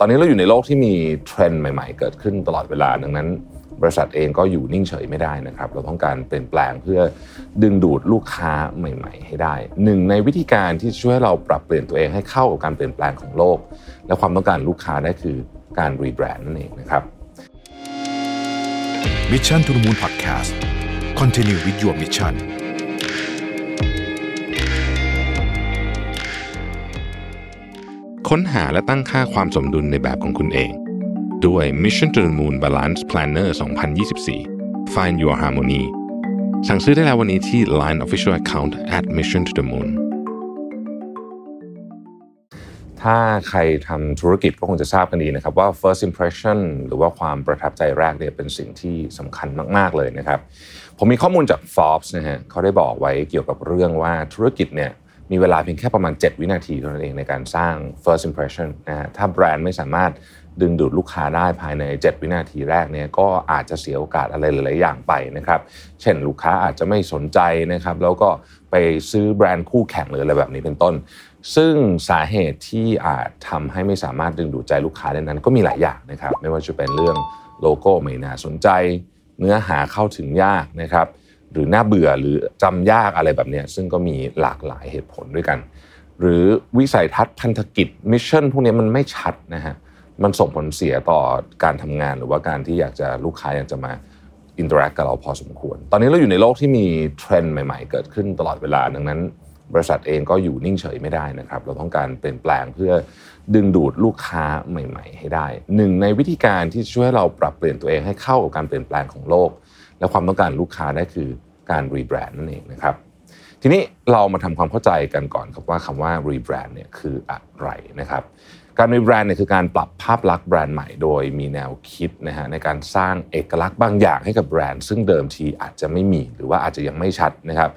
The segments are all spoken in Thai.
ตอนนี้เราอยู่ในโลกที่มีเทรนด์ใหม่ ๆ เกิดขึ้นตลอดเวลาดังนั้น บริษัทเองก็อยู่นิ่งเฉยไม่ได้นะครับ เราต้องการเปลี่ยนแปลงเพื่อดึงดูดลูกค้าใหม่ ๆ ให้ได้หนึ่งในวิธีการที่ช่วยเราปรับเปลี่ยนตัวเองให้เข้ากับการเปลี่ยนแปลงของโลก และความต้องการลูกค้าได้คือการรีแบรนด์นั่นเองนะครับ Mission to the Moon Podcast Continue with your mission ค้นหาและตั้งค่าความสมดุลในแบบของคุณเอง ด้วย Mission to the Moon Balance Planner 2024 Find Your Harmony สั่งซื้อได้แล้ววันนี้ที่ Line Official Account at Mission to the Moon ถ้าใครทำธุรกิจก็คงจะทราบกันดีนะครับว่า first impression หรือว่าความประทับใจแรกเนี่ยเป็นสิ่งที่สำคัญมาก ๆ เลยนะครับ ผมมีข้อมูลจาก Forbes นะฮะเขาได้บอกไว้เกี่ยวกับเรื่องว่าธุรกิจเนี่ย มีเวลาเพียงแค่ประมาณ 7 วินาทีเท่านั้นเองในการสร้าง first impression นะฮะถ้าแบรนด์ไม่สามารถดึงดูดลูกค้าได้ภายใน 7 วินาทีแรกเนี่ยก็อาจจะเสียโอกาสอะไรหลาย ๆ อย่างไปนะครับ เช่นลูกค้าอาจจะไม่สนใจนะครับ แล้วก็ไปซื้อแบรนด์คู่แข่งหรืออะไรแบบนี้เป็นต้น ซึ่งสาเหตุที่อาจทำให้ไม่สามารถดึงดูดใจลูกค้าได้นั้น ก็มีหลายอย่างนะครับ ไม่ว่าจะเป็นเรื่องโลโก้ไม่น่าสนใจ เนื้อหาเข้าถึงยากนะครับ หรือน่าเบื่อหรือจำยากอะไรแบบนี้ซึ่งก็มีหลากหลายเหตุผลด้วยกัน หรือวิสัยทัศน์พันธกิจ mission พวกนี้มันไม่ชัดนะฮะมันส่งผลเสียต่อการทำงานหรือว่าการที่อยากจะลูกค้าอยากจะมา interact กับเราพอสมควร ตอนนี้เราอยู่ในโลกที่มีเทรนด์ใหม่ ๆ เกิดขึ้นตลอดเวลาดังนั้น บริษัทเองก็อยู่นิ่งเฉยไม่ได้นะครับ เราต้องการเปลี่ยนแปลงเพื่อดึงดูดลูกค้าใหม่ ๆ ให้ได้ หนึ่งในวิธีการที่ช่วยให้เราปรับเปลี่ยนตัวเองให้เข้ากับการเปลี่ยนแปลงของโลก และความต้องการลูกค้าได้คือ การรีแบรนด์นั่นเองนะครับทีนี้เรามาทำความเข้าใจกันก่อนครับว่าคำว่ารีแบรนด์เนี่ยคืออะไรนะครับการรีแบรนด์เนี่ยคือการปรับภาพลักษณ์แบรนด์ใหม่โดยมีแนวคิดนะฮะในการสร้างเอกลักษณ์บางอย่างให้กับแบรนด์ ซึ่งเดิมทีอาจจะไม่มีหรือว่าอาจจะยังไม่ชัดนะครับ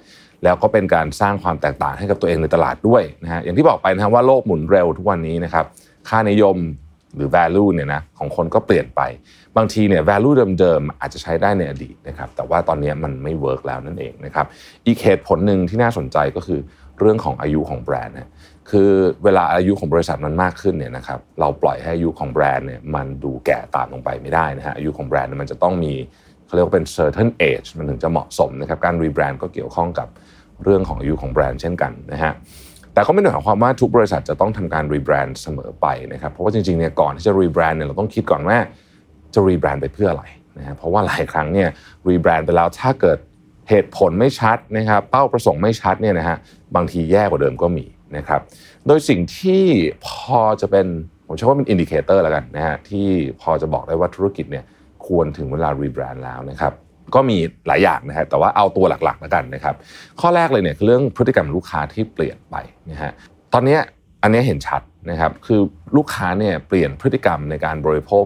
แล้วก็เป็นการสร้างความแตกต่างให้กับตัวเองในตลาดด้วยนะฮะอย่างที่บอกไปนะฮะว่าโลกหมุนเร็วทุกวันนี้นะครับค่านิยม หรือ value เนี่ยนะของคนก็เปลี่ยนไป บางทีเนี่ย value เดิมๆอาจจะใช้ได้ในอดีตนะครับแต่ว่าตอนนี้มันไม่ work แล้วนั่นเองนะครับอีกเหตุผลหนึ่งที่น่าสนใจก็คือเรื่องของอายุของแบรนด์นะคือเวลาอายุของบริษัทมันมากขึ้นเนี่ยนะครับเราปล่อยให้อายุของแบรนด์เนี่ยมันดูแก่ตามลงไปไม่ได้นะฮะอายุของแบรนด์มันจะต้องมีเขาเรียกว่าเป็น certain age มันถึงจะเหมาะสมนะครับการรีแบรนด์ก็เกี่ยวข้องกับเรื่องของอายุของแบรนด์เช่นกันนะฮะ แต่ก็ไม่ได้หมายความว่าทุกบริษัทจะต้องทำการรีแบรนด์เสมอไปนะครับเพราะว่าจริงๆเนี่ยก่อนที่จะรีแบรนด์เนี่ยเราต้องคิดก่อนว่าจะรีแบรนด์ไปเพื่ออะไรนะฮะเพราะว่าหลายครั้งเนี่ยรีแบรนด์ไปแล้วถ้าเกิดเหตุผลไม่ชัดนะครับเป้าประสงค์ไม่ชัดเนี่ยนะฮะบางทีแย่กว่าเดิมก็มีนะครับโดยสิ่งที่พอจะเป็นผมใช้ว่าเป็น indicator แล้วกันนะฮะที่พอจะบอกได้ว่าธุรกิจเนี่ยควรถึงเวลารีแบรนด์แล้วนะครับ ก็มีหลายอย่างนะฮะแต่ว่าเอาตัวหลักๆแล้วกันนะครับ ข้อแรกเลยเนี่ยคือเรื่องพฤติกรรมลูกค้าที่เปลี่ยนไปนะฮะตอนนี้อันนี้เห็นชัดนะครับคือลูกค้าเนี่ยเปลี่ยนพฤติกรรมในการบริโภค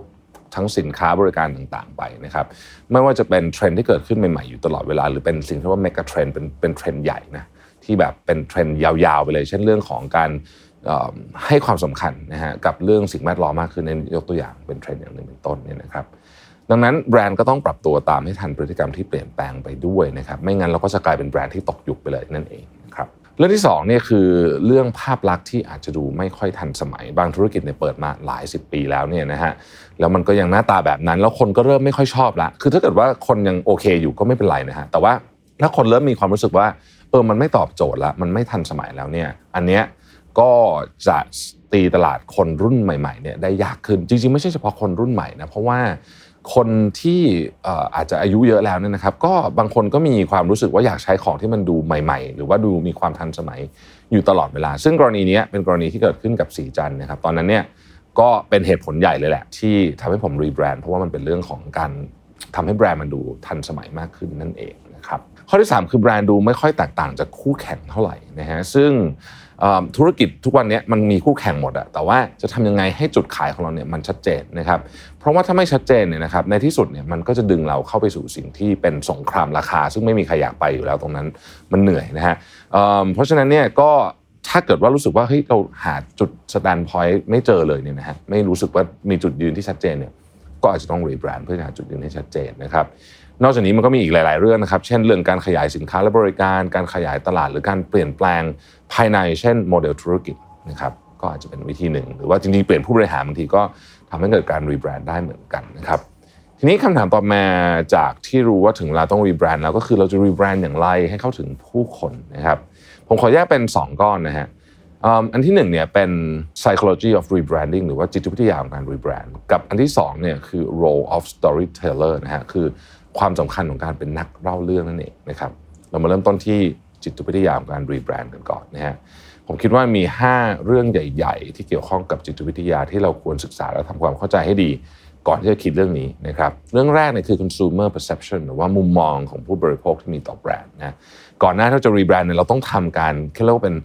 ทั้งสินค้าบริการต่างๆ ไปนะครับไม่ว่าจะเป็นเทรนด์ที่เกิดขึ้นใหม่ๆอยู่ตลอดเวลา หรือเป็นสิ่งที่ว่าเมกะเทรนด์เป็นเป็นเทรนด์ใหญ่นะที่แบบเป็นเทรนด์ยาวๆไปเลย เช่นเรื่องของการให้ความสำคัญนะฮะกับเรื่องสิ่งแวดล้อมมากขึ้นในยกตัวอย่างเป็นเทรนด์อย่างหนึ่งเป็นต้นเนี่ยนะครับ ดังนั้นแบรนด์ก็ต้องปรับตัวตามให้ทันพฤติกรรมที่เปลี่ยนแปลงไปด้วยนะครับไม่งั้นเราก็จะกลายเป็นแบรนด์ที่ตกยุคไปเลยนั่นเองครับเรื่องที่2เนี่ยคือเรื่องภาพลักษณ์ที่อาจจะดูไม่ค่อยทันสมัย บางธุรกิจเนี่ยเปิดมาหลายสิบปีแล้วเนี่ยนะฮะแล้วมันก็ยังหน้าตาแบบนั้น แล้วคนก็เริ่มไม่ค่อยชอบละคือถ้าเกิดว่าคนยังโอเคอยู่ก็ไม่เป็นไรนะฮะแต่ว่าถ้าคนเริ่มมีความรู้สึกว่าเออมันไม่ตอบโจทย์ละมันไม่ทันสมัยแล้วเนี่ยอันเนี้ยก็จะตีตลาดคนรุ่นใหม่ๆเนี่ยได้ยากขึ้นจริงๆ ไม่ใช่เฉพาะคนรุ่นใหม่นะเพราะว่า คนที่อาจจะอายุเยอะแล้วเนี่ยนะครับก็บางคนก็มีความรู้สึกว่าอยากใช้ของที่มันดูใหม่ ๆ หรือว่าดูมีความทันสมัยอยู่ตลอดเวลา ซึ่งกรณีนี้เป็นกรณีที่เกิดขึ้นกับสีจันนะครับตอนนั้นเนี่ยก็เป็นเหตุผลใหญ่เลยแหละ ที่ทำให้ผมรีแบรนด์เพราะว่ามันเป็นเรื่องของการทำให้แบรนด์มันดูทันสมัยมากขึ้นนั่นเองนะครับข้อที่ 3 คือแบรนด์ดูไม่ค่อยแตกต่างจากคู่แข่งเท่าไหร่นะฮะซึ่ง ธุรกิจทุกวันนี้มันมีคู่แข่งหมดอะแต่ว่าจะทำยังไงให้จุดขายของเราเนี่ยมันชัดเจนนะครับเพราะว่าถ้าไม่ชัดเจนเนี่ยนะครับในที่สุดเนี่ยมันก็จะดึงเราเข้าไปสู่สิ่งที่เป็นสงครามราคา ซึ่งไม่มีใครอยากไปอยู่แล้วตรงนั้นมันเหนื่อยนะฮะเพราะฉะนั้นเนี่ยก็ถ้าเกิดว่ารู้สึกว่าเฮ้ยเราหาจุด standpoint ไม่เจอเลยเนี่ยนะฮะไม่รู้สึกว่ามีจุดยืนที่ชัดเจนเนี่ยก็อาจจะต้องรีแบรนด์เพื่อหาจุดยืนให้ชัดเจนนะครับ นอกจากนี้มันก็มีอีกหลาย ๆ เรื่องนะครับ เช่นเรื่องการขยายสินค้าและบริการ การขยายตลาด หรือการเปลี่ยนแปลงภายใน เช่นโมเดลธุรกิจนะครับก็อาจจะเป็นวิธีหนึ่ง หรือว่าจริง ๆ เปลี่ยนผู้บริหารบางทีก็ทำให้เกิดการรีแบรนด์ได้เหมือนกันนะครับทีนี้คำถามต่อมาจากที่รู้ว่าถึงเวลาต้องรีแบรนด์แล้วก็คือเราจะรีแบรนด์อย่างไรให้เข้าถึงผู้คนนะครับผมขอแยกเป็น 2 ก้อนนะฮะอันที่หนึ่งเนี่ยเป็น psychology of rebranding หรือว่าจิตวิทยาของการ rebrand กับอันที่สองเนี่ยคือ role of storyteller นะฮะคือ ความสำคัญของการเป็นนักเล่าเรื่องนั่นเองนะครับเรามาเริ่มต้นที่จิตวิทยาของการ rebrand กันก่อนนะฮะผมคิดว่ามี 5 เรื่องใหญ่ ๆ ที่เกี่ยวข้องกับจิตวิทยาที่เราควรศึกษาและทำความเข้าใจให้ดี ก่อนที่จะคิดเรื่องนี้นะครับเรื่องแรกเนี่ยคือ consumer perception หรือว่ามุมมองของผู้บริโภคที่มีต่อแบรนด์นะก่อนหน้าที่เราจะรีแบรนด์เนี่ยเราต้องทำการเรียกว่าเป็น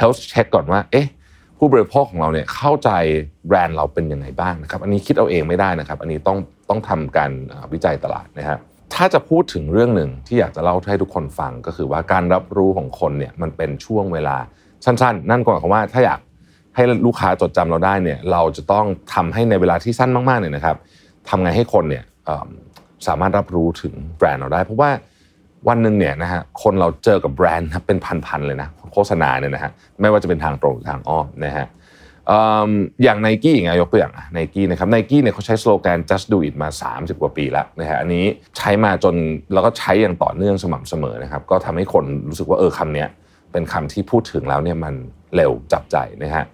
health check ก่อนว่าเอ๊ะผู้บริโภคของเราเนี่ยเข้าใจแบรนด์เราเป็นยังไงบ้างนะครับอันนี้คิดเอาเองไม่ได้นะครับ อันนี้ต้องต้องทำการวิจัยตลาดนะฮะ ถ้าจะพูดถึงเรื่องหนึ่งที่อยากจะเล่าให้ทุกคนฟังก็คือว่าการรับรู้ของคนเนี่ยมันเป็นช่วงเวลาสั้น ๆ นั่นก็หมายความว่าถ้าอยากให้ลูกค้าจดจำเราได้เนี่ยเราจะต้องทำให้ในเวลาที่สั้นมากๆเนี่ยนะครับทำไงให้คนเนี่ยสามารถรับรู้ถึงแบรนด์เราได้ เพราะว่าวันหนึ่งเนี่ยนะฮะคนเราเจอกับแบรนด์เป็นพันๆเลยนะโฆษณาเนี่ยนะฮะไม่ว่าจะเป็นทางตรงหรือทางอ้อมนะฮะเอย่างไนกี้อย่างเงี้ยยกตัวอย่างไนกี้นะครับไนกี้เนี่ยเขาใช้สโลแกน just do it มา 30 กว่าปีแล้วนะฮะอันนี้ใช้มาจนแล้วก็ใช้อย่างต่อเนื่องสม่ำเสมอนะครับก็ทำให้คนรู้สึกว่าเออคำเนี้ยเป็นคำที่พูดถึงแล้วเนี่ยมันเร็วจับใจนะฮะ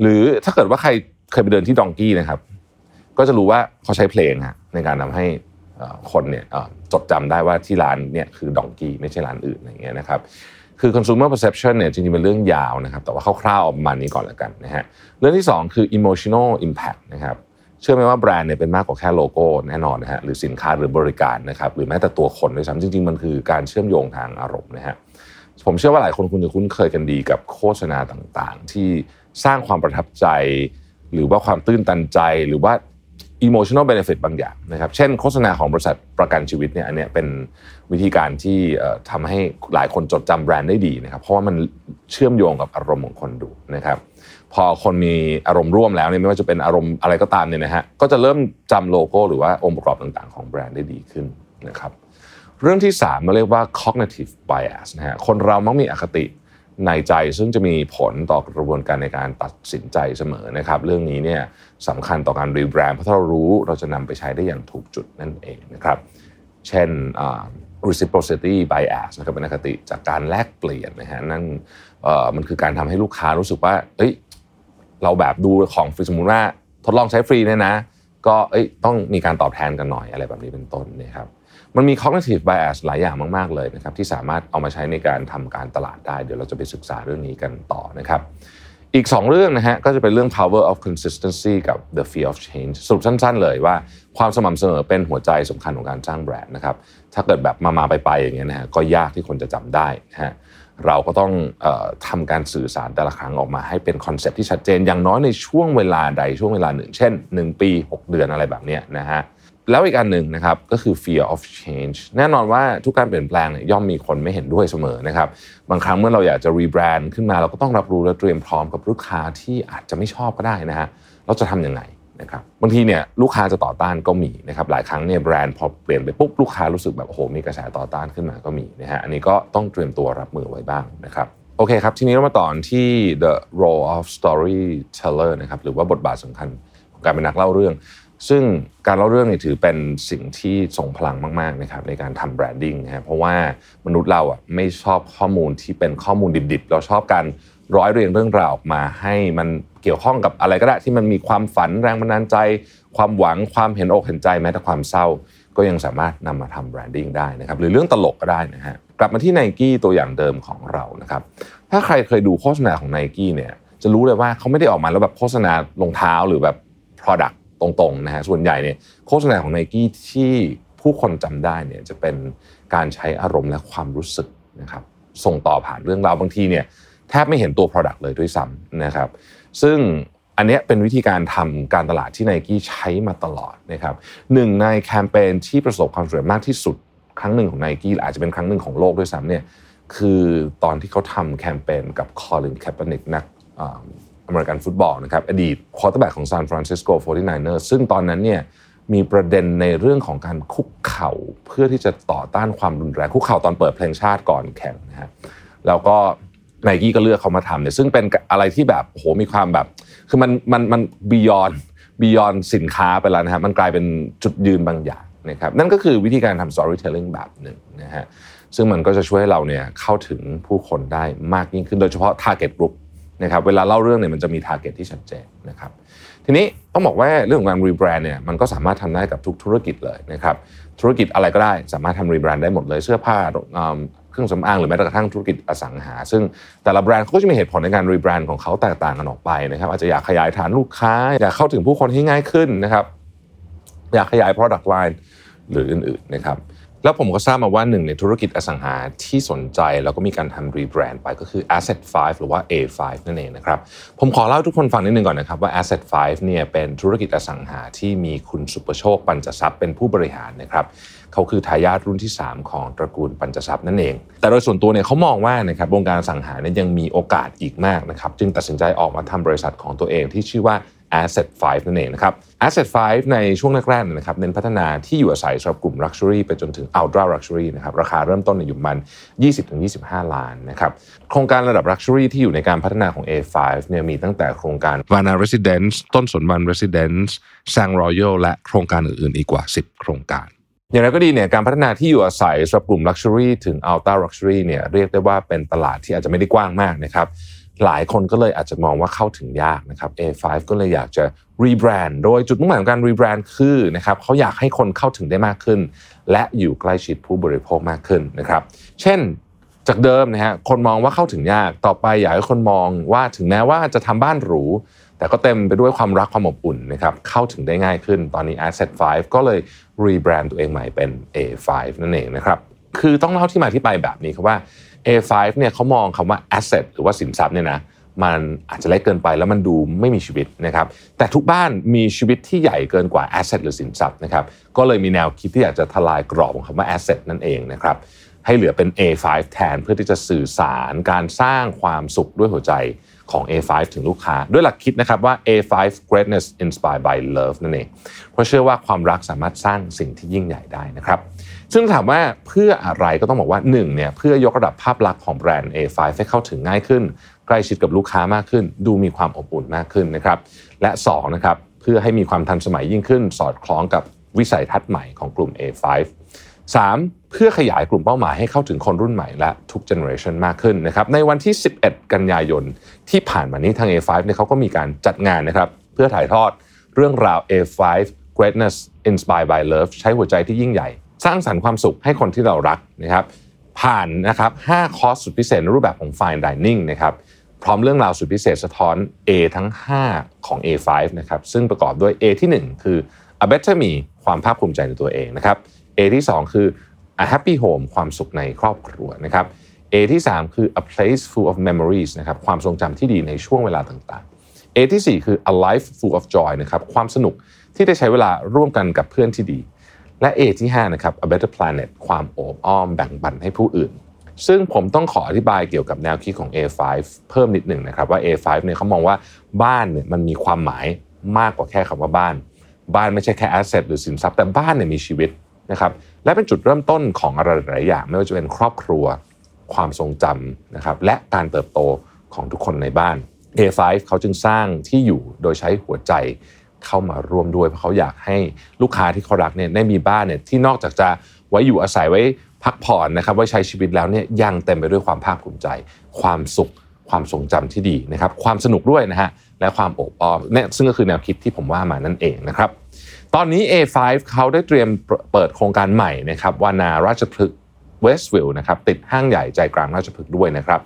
หรือถ้าเกิดว่าใครเคยไปเดินที่ดองกี้นะครับก็จะรู้ว่าเขาใช้เพลงฮะในการทำให้คนเนี่ยจดจำได้ว่าที่ร้านเนี่ยคือดองกี้ไม่ใช่ร้านอื่นอะไรอย่างเงี้ยนะครับ คือ consumer perception เนี่ยจริงๆเป็นเรื่องยาวนะครับ แต่ว่าคร่าวๆประมานี้ก่อนแล้วกันนะฮะเรื่องที่ 2 คือ emotional impact นะครับเชื่อไหมว่าแบรนด์เนี่ยเป็นมากกว่าแค่โลโก้แน่นอนนะฮะหรือสินค้าหรือบริการนะครับหรือแม้แต่ตัวคนด้วยซ้ำจริง ๆ มันคือการเชื่อมโยงทางอารมณ์นะฮะผมเชื่อว่าหลายคนคุณจะคุ้นเคยกันดีกับโฆษณาต่างๆ ที่สร้างความประทับใจ หรือว่าความตื้นตันใจหรือว่า emotional benefit บางอย่างนะครับ เช่นโฆษณาของบริษัทประกันชีวิตเนี่ยอันเนี้ยเป็นวิธีการที่ทำให้หลายคนจดจำแบรนด์ได้ดีนะครับ เพราะว่ามันเชื่อมโยงกับอารมณ์ของคนดูนะครับพอคนมีอารมณ์ร่วมแล้วเนี่ยไม่ว่าจะเป็นอารมณ์อะไรก็ตามเนี่ยนะฮะก็จะเริ่มจำโลโก้หรือว่าองค์ประกอบต่างๆ ของแบรนด์ได้ดีขึ้นนะครับเรื่องที่3เราเรียกว่า cognitive bias นะฮะคนเรามักมีอคติ ในใจซึ่งจะมีผลต่อกระบวนการในการตัดสินใจเสมอนะครับ เรื่องนี้เนี่ยสำคัญต่อการรีแบรนด์เพราะถ้าเรารู้เราจะนำไปใช้ได้อย่างถูกจุดนั่นเองนะครับ เช่น reciprocity bias นะครับเป็นอคติจากการแลกเปลี่ยนนะฮะนั่นมันคือการทำให้ลูกค้ารู้สึกว่าเอ้ยเราแบบดูของฟรีสมมุติว่าทดลองใช้ฟรีเนี่ยนะ ก็เอ้ยต้องมีการตอบแทนกันหน่อยอะไรแบบนี้เป็นต้นนะครับ มันมี cognitive bias หลายอย่างมากๆเลยนะครับที่สามารถเอามาใช้ในการทำการตลาดได้ เดี๋ยวเราจะไปศึกษาเรื่องนี้กันต่อนะครับอีก 2 เรื่องนะฮะก็จะเป็นเรื่อง power of consistency กับ the fear of change สรุปสั้น ๆ เลยว่าความสม่ำเสมอเป็นหัวใจสำคัญของการสร้างแบรนด์นะครับถ้าเกิดแบบมาๆไปๆอย่างเงี้ยนะฮะก็ยากที่คนจะจำได้นะฮะเราก็ต้องออทำการสื่อสารแต่ละครั้งออกมาให้เป็น concept ที่ชัดเจนอย่างน้อยในช่วงเวลาใดช่วงเวลาหนึ่ง เช่น 1 ปี 6 เดือนอะไรแบบเนี้ยนะฮะ แล้วอีกอันหนึ่งนะครับก็คือ fear of change แน่นอนว่าทุกการเปลี่ยนแปลงเนี่ยย่อมมีคนไม่เห็นด้วยเสมอนะครับบางครั้งเมื่อเราอยากจะรีแบรนด์ขึ้นมาเราก็ต้องรับรู้และเตรียมพร้อมกับลูกค้าที่อาจจะไม่ชอบก็ได้นะฮะเราจะทำยังไงนะครับบางทีเนี่ยลูกค้าจะต่อต้านก็มีนะครับหลายครั้งเนี่ยแบรนด์พอเปลี่ยนไปปุ๊บลูกค้ารู้สึกแบบโอ้โหมีกระแสต่อต้านขึ้นมาก็มีนะฮะอันนี้ก็ต้องเตรียมตัวรับมือไว้บ้างนะครับโอเคครับ ทีนี้เรามาต่อที่ the role of storyteller นะครับหรือว่าบทบาทสำคัญของการเป็นนักเล่าเรื่อง ซึ่งการเล่าเรื่องนี่ถือเป็นสิ่งที่ทรงพลังมากๆนะครับในการทำแบรนดิ้งนะเพราะว่ามนุษย์เราอะไม่ชอบข้อมูลที่เป็นข้อมูลดิบๆ เราชอบการร้อยเรียงเรื่องราวออกมาให้มันเกี่ยวข้องกับอะไรก็ได้ที่มันมีความฝันแรงบันดาลใจ ความหวังความเห็นอกเห็นใจแม้แต่ความเศร้า ก็ยังสามารถนำมาทำแบรนดิ้งได้นะครับหรือเรื่องตลกก็ได้นะฮะกลับมาที่ไนกี้ตัวอย่างเดิมของเรานะครับถ้าใครเคยดูโฆษณาของไนกี้เนี่ยจะรู้เลยว่าเขาไม่ได้ออกมาแล้วแบบโฆษณารองเท้าหรือแบบ product ตรงๆนะฮะส่วนใหญ่เนี่ยโฆษณาของไนกี้ที่ผู้คนจำได้เนี่ยจะเป็นการใช้อารมณ์และความรู้สึกนะครับส่งต่อผ่านเรื่องราวบางทีเนี่ยแทบไม่เห็นตัว product เลยด้วยซ้ำนะครับซึ่งอันนี้เป็นวิธีการทำการตลาดที่ไนกี้ใช้มาตลอดนะครับหนึ่งในแคมเปญที่ประสบความสำเร็จมากที่สุดครั้งหนึ่งของไนกี้อาจจะเป็นครั้งหนึ่งของโลกด้วยซ้ำเนี่ยคือตอนที่เขาทำแคมเปญกับ Colin Kaepernick นัก อเมริกันฟุตบอลนะครับอดีต quarterback ของซานฟรานซิสโก 49ers ซึ่งตอนนั้นเนี่ยมีประเด็นในเรื่องของการคุกเข่าเพื่อที่จะต่อต้านความรุนแรงคุกเข่าตอนเปิดเพลงชาติก่อนแข่งนะฮะแล้วก็ไนกี้ก็เลือกเขามาทำเนี่ยซึ่งเป็นอะไรที่แบบโอ้โหมีความแบบ คือมันมันมันบียอนบียอนสินค้าไปแล้วนะฮะมันกลายเป็นจุดยืนบางอย่างนะครับนั่นก็คือวิธีการทำ storytelling แบบหนึ่งนะฮะซึ่งมันก็จะช่วยให้เราเนี่ยเข้าถึงผู้คนได้มากยิ่งขึ้นโดยเฉพาะ target group นะครับเวลาเล่าเรื่องเนี่ยมันจะมี target ที่ชัดเจนนะครับทีนี้ต้องบอกว่าเรื่องของการรีแบรนด์เนี่ยมันก็สามารถทำได้กับทุกธุรกิจเลยนะครับธุรกิจอะไรก็ได้สามารถทำรีแบรนด์ได้หมดเลยเสื้อผ้าเครื่องสำอางหรือแม้กระทั่งธุรกิจอสังหา ซึ่งแต่ละแบรนด์เขาก็จะมีเหตุผลในการรีแบรนด์ของเขาแตกต่างกันออกไปนะครับอาจจะอยากขยายฐานลูกค้าอยากเข้าถึงผู้คนให้ง่ายขึ้นนะครับอยากขยาย product line หรืออื่นๆนะครับ แล้วผมก็ทราบมาว่าหนึ่งในธุรกิจอสังหาที่สนใจ แล้วก็มีการทำรีแบรนด์ไปก็คือ Asset 5 หรือว่า A5 นั่นเองนะครับ ผมขอเล่าทุกคนฟังนิดนึงก่อนนะครับว่า Asset 5เนี่ยเป็นธุรกิจอสังหาที่มีคุณสุประโชคปัญจทรัพย์เป็นผู้บริหารนะครับเขาคือทายาทรุ่นที่ 3 ของตระกูลปัญจทรัพย์นั่นเอง แต่โดยส่วนตัวเนี่ยเขามองว่านะครับวงการอสังหาเนี่ยยังมีโอกาสอีกมากนะครับจึงตัดสินใจออกมาทำบริษัทของตัวเองที่ชื่อว่า Asset 5 นั่นเองนะครับ Asset 5 ในช่วงแรกๆนะครับเน้นพัฒนาที่อยู่อาศัยสำหรับกลุ่ม Luxury ไปจนถึง Ultra Luxury นะครับราคาเริ่มต้นในอยู่ประมัน20-25 ล้านนะครับโครงการระดับ Luxury ที่อยู่ในการพัฒนาของ A5 เนี่ยมีตั้งแต่โครงการ Vana Residence ต้นสนวัน Residence Sang Royal และโครงการอื่นๆอีกกว่า 10 โครงการอย่างไรก็ดีเนี่ยการพัฒนาที่อยู่อาศัยสำหรับกลุ่ม Luxury ถึง Ultra Luxury เนี่ยเรียกได้ว่าเป็นตลาดที่อาจจะไม่ได้กว้างมากนะครับ หลายคนก็เลยอาจจะมองว่าเข้าถึงยากนะครับ A5 ก็เลยอยากจะรีแบรนด์โดยจุดมุ่งหมายของการรีแบรนด์คือนะครับเขาอยากให้คนเข้าถึงได้มากขึ้น และอยู่ใกล้ชิดผู้บริโภคมากขึ้นนะครับ เช่นจากเดิมนะฮะคนมองว่าเข้าถึงยากต่อไปอยากให้คนมองว่าถึงแม้ว่าจะทำบ้านหรู แต่ก็เต็มไปด้วยความรักความอบอุ่นนะครับเข้าถึงได้ง่ายขึ้นตอนนี้ Asset 5 ก็เลยรีแบรนด์ตัวเองใหม่เป็น A5 นั่นเองนะครับคือต้องเล่าที่มาที่ไปแบบนี้ครับว่า A5 เนี่ยเขามองคำว่า asset หรือว่าสินทรัพย์เนี่ยนะมันอาจจะเล็กเกินไปแล้วมันดูไม่มีชีวิตนะครับแต่ทุกบ้านมีชีวิตที่ใหญ่เกินกว่า asset หรือสินทรัพย์นะครับก็เลยมีแนวคิดที่อยากจะทลายกรอบของคำว่า asset นั่นเองนะครับให้เหลือเป็น A5 แทนเพื่อที่จะสื่อสารการสร้างความสุขด้วยหัวใจของ A5 ถึงลูกค้า ด้วยหลักคิดนะครับว่า A5 greatness inspired by love นั่นเองเพราะเชื่อว่าความรักสามารถสร้างสิ่งที่ยิ่งใหญ่ได้นะครับ ซึ่งถามว่าเพื่ออะไรก็ต้องบอกว่า1เนี่ยเพื่อยกระดับภาพลักษณ์ของแบรนด์ A5 ให้เข้าถึงง่ายขึ้น ใกล้ชิดกับลูกค้ามากขึ้น ดูมีความอบอุ่นมากขึ้นนะครับและ2นะครับเพื่อให้มีความทันสมัยยิ่งขึ้น สอดคล้องกับวิสัยทัศน์ใหม่ของกลุ่ม A5 3. เพื่อขยายกลุ่มเป้าหมายให้เข้าถึงคนรุ่นใหม่และทุกเจเนอเรชันมากขึ้นนะครับในวันที่ 11 กันยายนที่ผ่านมานี้ทาง A5 เนี่ยเขาก็มีการจัดงานนะครับเพื่อถ่ายทอดเรื่องราว A5 Greatness Inspired by Love ใช้หัวใจที่ยิ่งใหญ่ สร้างสรรค์ความสุขให้คนที่เรารักนะครับผ่านนะครับ5คอร์สสุดพิเศษในรูปแบบของ Fine Dining นะครับพร้อมเรื่องราวสุดพิเศษสะท้อน A ทั้ง 5 ของ A5 นะครับซึ่งประกอบด้วย A ที่ 1 คือ A Better Me ความภาคภูมิใจในตัวเองนะครับ A ที่ 2 คือ A Happy Home ความสุขในครอบครัวนะครับ A ที่ 3 คือ A Place Full of Memories นะครับความทรงจำที่ดีในช่วงเวลาต่างๆ A ที่ 4 คือ A Life Full of Joy นะครับความสนุกที่ได้ใช้เวลาร่วมกันกับเพื่อนที่ดี และ A ที่5นะครับ A Better Planet ความโอบอ้อมแบ่งปันให้ผู้อื่น ซึ่งผมต้องขออธิบายเกี่ยวกับแนวคิดของ A5 เพิ่มนิดหนึ่งนะครับว่า A5 เนี่ยเขามองว่าบ้านเนี่ยมันมีความหมายมากกว่าแค่คำว่าบ้าน บ้านไม่ใช่แค่แอสเซทหรือสินทรัพย์แต่บ้านเนี่ยมีชีวิตนะครับและเป็นจุดเริ่มต้นของอะไรหลายอย่าง ไม่ว่าจะเป็นครอบครัวความทรงจำนะครับและการเติบโตของทุกคนในบ้าน A5 เขาจึงสร้างที่อยู่โดยใช้หัวใจ เข้ามาร่วมด้วย เพราะเขาอยากให้ลูกค้าที่เขารักเนี่ยได้มีบ้านเนี่ยที่นอกจากจะไว้อยู่อาศัยไว้พักผ่อนนะครับไว้ใช้ชีวิตแล้วเนี่ยยังเต็มไปด้วยความภาคภูมิใจ ความสุขความทรงจำที่ดีนะครับความสนุกด้วยนะฮะและความโอบอ้อมเนี่ยซึ่งก็คือแนวคิดที่ผมว่ามานั่นเองนะครับตอนนี้ A5 เขาได้เตรียมเปิดโครงการใหม่นะครับวานาราชพฤกษ์เวสต์วิลล์นะครับติดห้างใหญ่ใจกลางราชพฤกษ์ด้วยนะครับ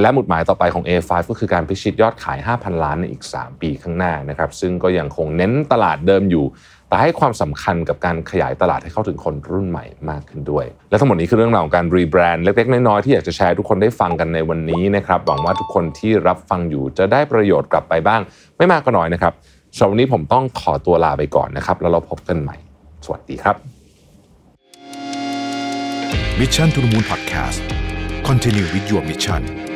และหมุดหมายต่อไปของ A5 ก็คือการพิชิตยอดขาย 5,000 ล้านในอีก 3 ปีข้างหน้านะครับซึ่งก็ยังคงเน้นตลาดเดิมอยู่ แต่ให้ความสำคัญกับการขยายตลาดให้เข้าถึงคนรุ่นใหม่มากขึ้นด้วย และทั้งหมดนี้คือเรื่องราวของการรีแบรนด์เล็กๆ น้อยๆที่อยากจะแชร์ทุกคนได้ฟังกันในวันนี้นะครับหวังว่าทุกคนที่รับฟังอยู่จะได้ประโยชน์กลับไปบ้าง ไม่มากก็น้อยนะครับสำหรับวันนี้ผมต้องขอตัวลาไปก่อนนะครับแล้วเราพบกันใหม่ สวัสดีครับ Mission to the Moon Podcast Continue with your mission